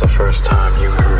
the first time you heard.